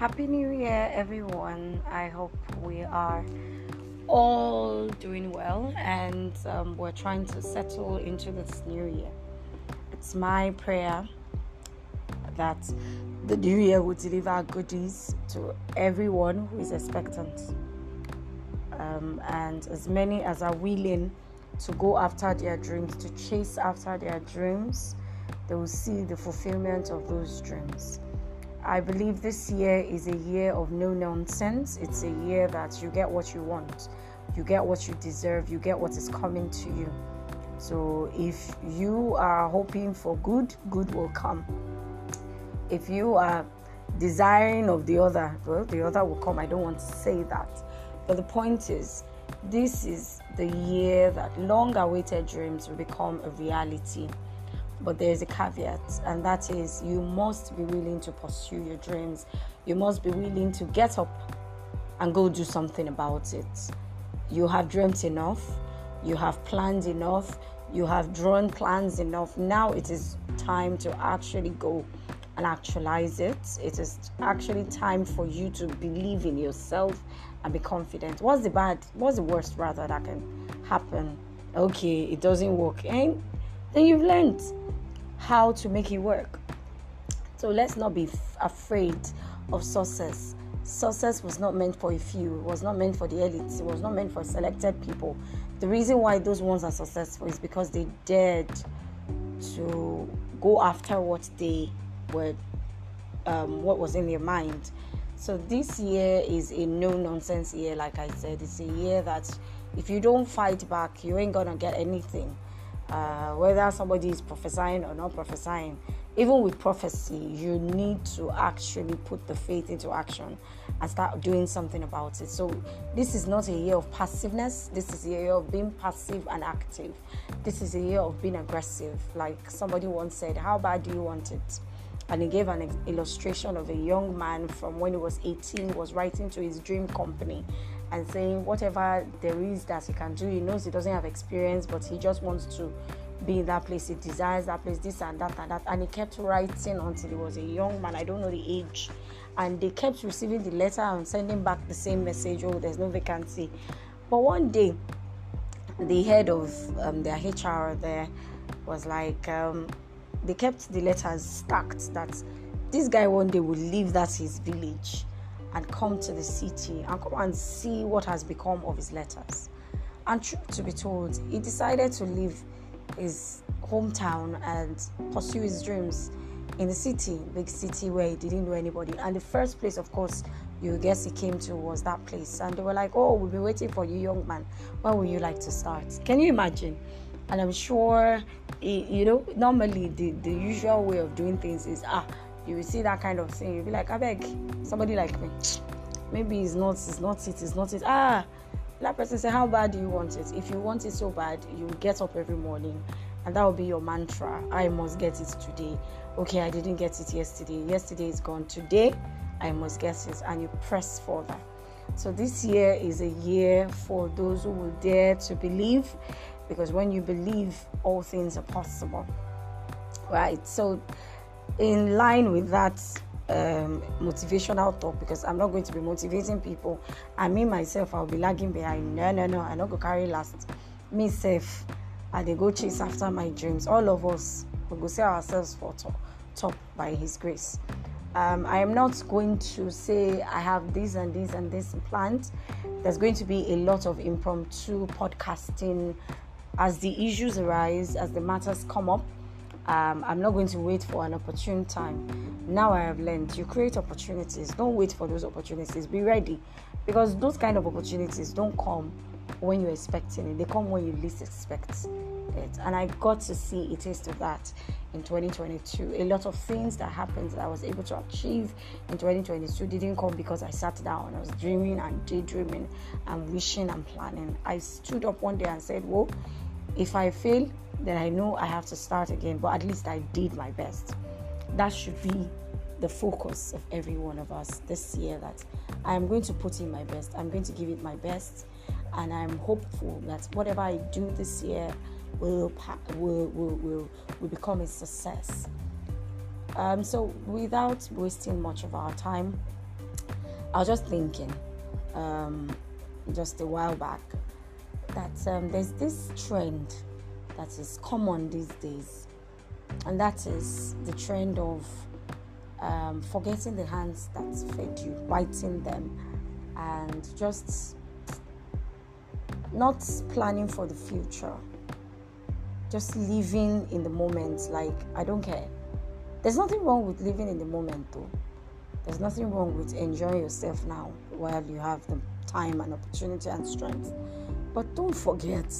Happy New Year, everyone. I hope we are all doing well and um, we're trying to settle into this new year. It's my prayer that the new year will deliver goodies to everyone who is expectant. Um, and as many as are willing to go after their dreams, to chase after their dreams, they will see the fulfillment of those dreams. I believe this year is a year of no nonsense. It's a year that you get what you want, you get what you deserve, you get what is coming to you. So if you are hoping for good, good will come. If you are desiring of the other, well, the other will come. I don't want to say that. But the point is, this is the year that long awaited dreams will become a reality. But there's a caveat, and that is you must be willing to pursue your dreams. You must be willing to get up and go do something about it. You have dreamt enough, you have planned enough, you have drawn plans enough. Now it is time to actually go and actualize it. It is actually time for you to believe in yourself and be confident. What's the bad? What's the worst rather that can happen? Okay, it doesn't work. And then you've learned how to make it work. So let's not be f- afraid of success. Success was not meant for a few, it was not meant for the elites, it was not meant for selected people. The reason why those ones are successful is because they dared to go after what they were, um, what was in their mind. So this year is a no nonsense year, like I said. It's a year that if you don't fight back, you ain't gonna get anything. Uh, whether somebody is prophesying or not prophesying, even with prophecy, you need to actually put the faith into action and start doing something about it. So, this is not a year of passiveness, this is a year of being passive and active. This is a year of being aggressive. Like somebody once said, How bad do you want it? and he gave an illustration of a young man from when he was 18 was writing to his dream company and saying whatever there is that he can do he knows he doesn't have experience but he just wants to be in that place. He desires that place this and that and that. And he kept writing until he was a young man. I don't know the age. And they kept receiving the letter and sending back the same message oh there's no vacancy. But one day the head of um, their hr there was like um, they kept the letters stacked that this guy one day will leave that his village and come to the city and come and see what has become of his letters. And truth to be told, he decided to leave his hometown and pursue his dreams in the city, big city where he didn't know anybody. And the first place, of course, you guess he came to was that place. And they were like, Oh, we've been waiting for you, young man. When would you like to start? Can you imagine? And I'm sure, you know, normally the, the usual way of doing things is, ah, you will see that kind of thing. You'll be like, I beg, somebody like me. Maybe it's not, it's not it, it's not it. Ah, that person say, How bad do you want it? If you want it so bad, you get up every morning and that will be your mantra. I must get it today. Okay, I didn't get it yesterday. Yesterday is gone. Today, I must get it. And you press further. So, this year is a year for those who will dare to believe because when you believe, all things are possible. Right? So, in line with that um, motivational talk, because I'm not going to be motivating people, I mean myself, I'll be lagging behind. No, no, no, I not go carry last. Me safe, I they go chase after my dreams. All of us will go see ourselves for top, top by His grace. Um, I am not going to say I have this and this and this planned. There's going to be a lot of impromptu podcasting as the issues arise, as the matters come up. Um, I'm not going to wait for an opportune time. Now I have learned you create opportunities. Don't wait for those opportunities. Be ready because those kind of opportunities don't come when you're expecting it, they come when you least expect it. And I got to see a taste of that in 2022. A lot of things that happened that I was able to achieve in 2022 didn't come because I sat down, I was dreaming and daydreaming and wishing and planning. I stood up one day and said, Well, if I fail, then I know I have to start again, but at least I did my best. That should be the focus of every one of us this year that I am going to put in my best. I'm going to give it my best, and I'm hopeful that whatever I do this year will will will will, will become a success. Um, so, without wasting much of our time, I was just thinking, um, just a while back, that um, there's this trend that is common these days, and that is the trend of um, forgetting the hands that fed you, biting them, and just not planning for the future. Just living in the moment, like I don't care. There's nothing wrong with living in the moment, though. There's nothing wrong with enjoying yourself now while you have the time and opportunity and strength. But don't forget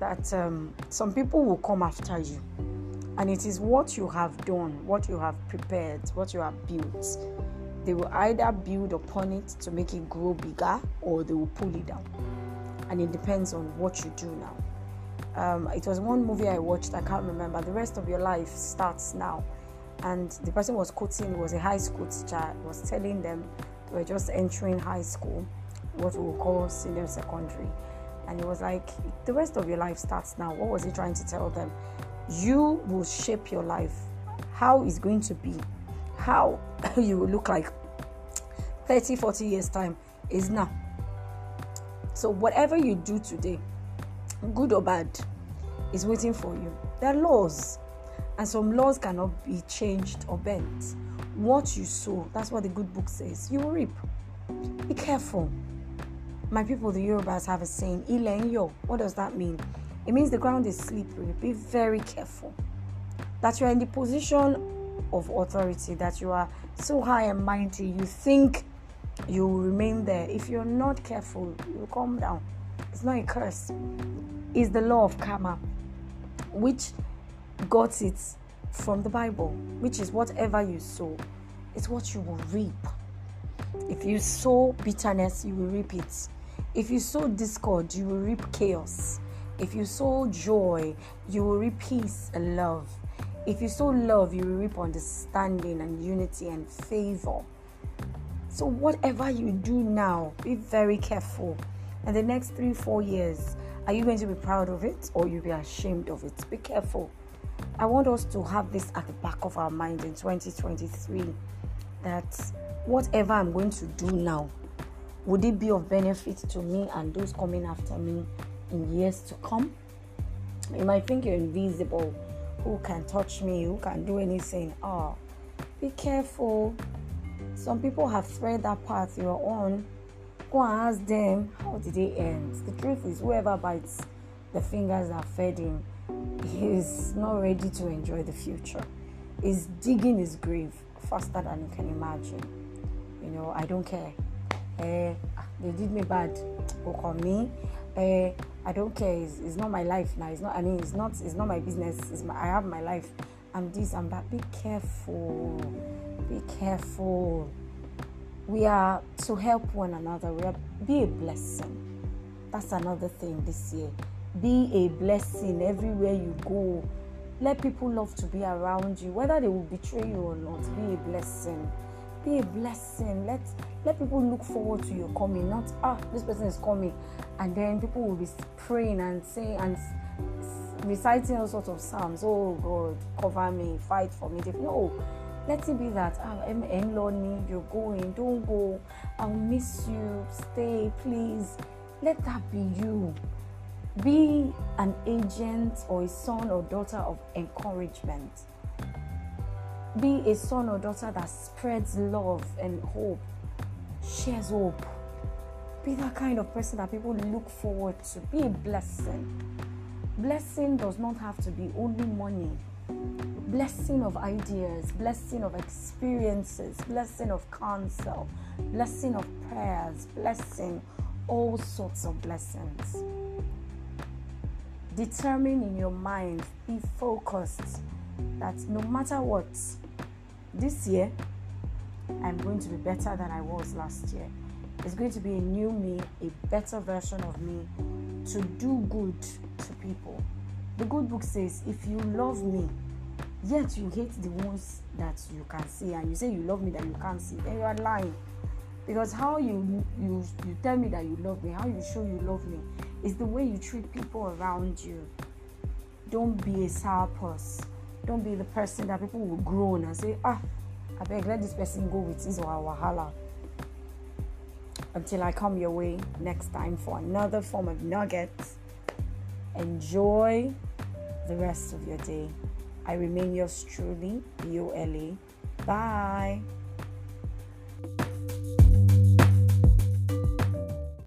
that um, some people will come after you, and it is what you have done, what you have prepared, what you have built. They will either build upon it to make it grow bigger or they will pull it down and it depends on what you do now. Um, it was one movie I watched, I can't remember. The rest of your life starts now. And the person was quoting, was a high school teacher, was telling them they were just entering high school, what we will call senior secondary. And it was like, the rest of your life starts now. What was he trying to tell them? You will shape your life. How is going to be, how you will look like 30, 40 years' time is now so, whatever you do today, good or bad, is waiting for you. There are laws, and some laws cannot be changed or bent. What you sow, that's what the good book says, you will reap. Be careful. My people, the Yorubas have a saying, Ilenyo. What does that mean? It means the ground is slippery. Be very careful. That you are in the position of authority, that you are so high and mighty, you think you will remain there. If you're not careful, you'll come down. It's not a curse, it's the law of karma, which got it from the Bible, which is whatever you sow, it's what you will reap. If you sow bitterness, you will reap it. If you sow discord, you will reap chaos. If you sow joy, you will reap peace and love. If you sow love, you will reap understanding and unity and favor. So, whatever you do now, be very careful. In the next three, four years, are you going to be proud of it or you'll be ashamed of it? Be careful. I want us to have this at the back of our mind in 2023 that whatever I'm going to do now, would it be of benefit to me and those coming after me in years to come? You might think you're invisible. Who can touch me? Who can do anything? Oh, be careful. Some people have thread that path you're on. Go and ask them how did they end. The truth is, whoever bites the fingers that fed him is not ready to enjoy the future. Is digging his grave faster than you can imagine. You know, I don't care. They did me bad. Work on me. Uh, I don't care. It's, it's, not my life now. It's not. I mean, it's not. It's not my business. It's my, I have my life. I'm this. I'm that. Be careful be careful. We are to help one another. We are be a blessing. That's another thing this year. Be a blessing everywhere you go. Let people love to be around you, whether they will betray you or not. Be a blessing. Be a blessing. Let let people look forward to your coming. Not ah, this person is coming, and then people will be praying and saying and reciting all sorts of psalms. Oh God, cover me, fight for me. No, let it be that I'm ah, lonely, you're going, don't go, I'll miss you, stay, please. Let that be you. Be an agent or a son or daughter of encouragement. Be a son or daughter that spreads love and hope, shares hope. Be that kind of person that people look forward to. Be a blessing. Blessing does not have to be only money blessing of ideas, blessing of experiences, blessing of counsel, blessing of prayers, blessing all sorts of blessings. Determine in your mind, be focused that no matter what, this year I'm going to be better than I was last year. It's going to be a new me, a better version of me to do good to people. The good book says, if you love me, yet you hate the ones that you can see. And you say you love me that you can't see. Then you are lying. Because how you you you tell me that you love me how you show you love me is the way you treat people around you. Don't be a sour puss don't be the person that people will groan and say, ah, I beg, let this person go with his or wahala. Until I come your way next time for another form of nuggets. Enjoy the rest of your day. I remain yours truly, B O L E. Bye.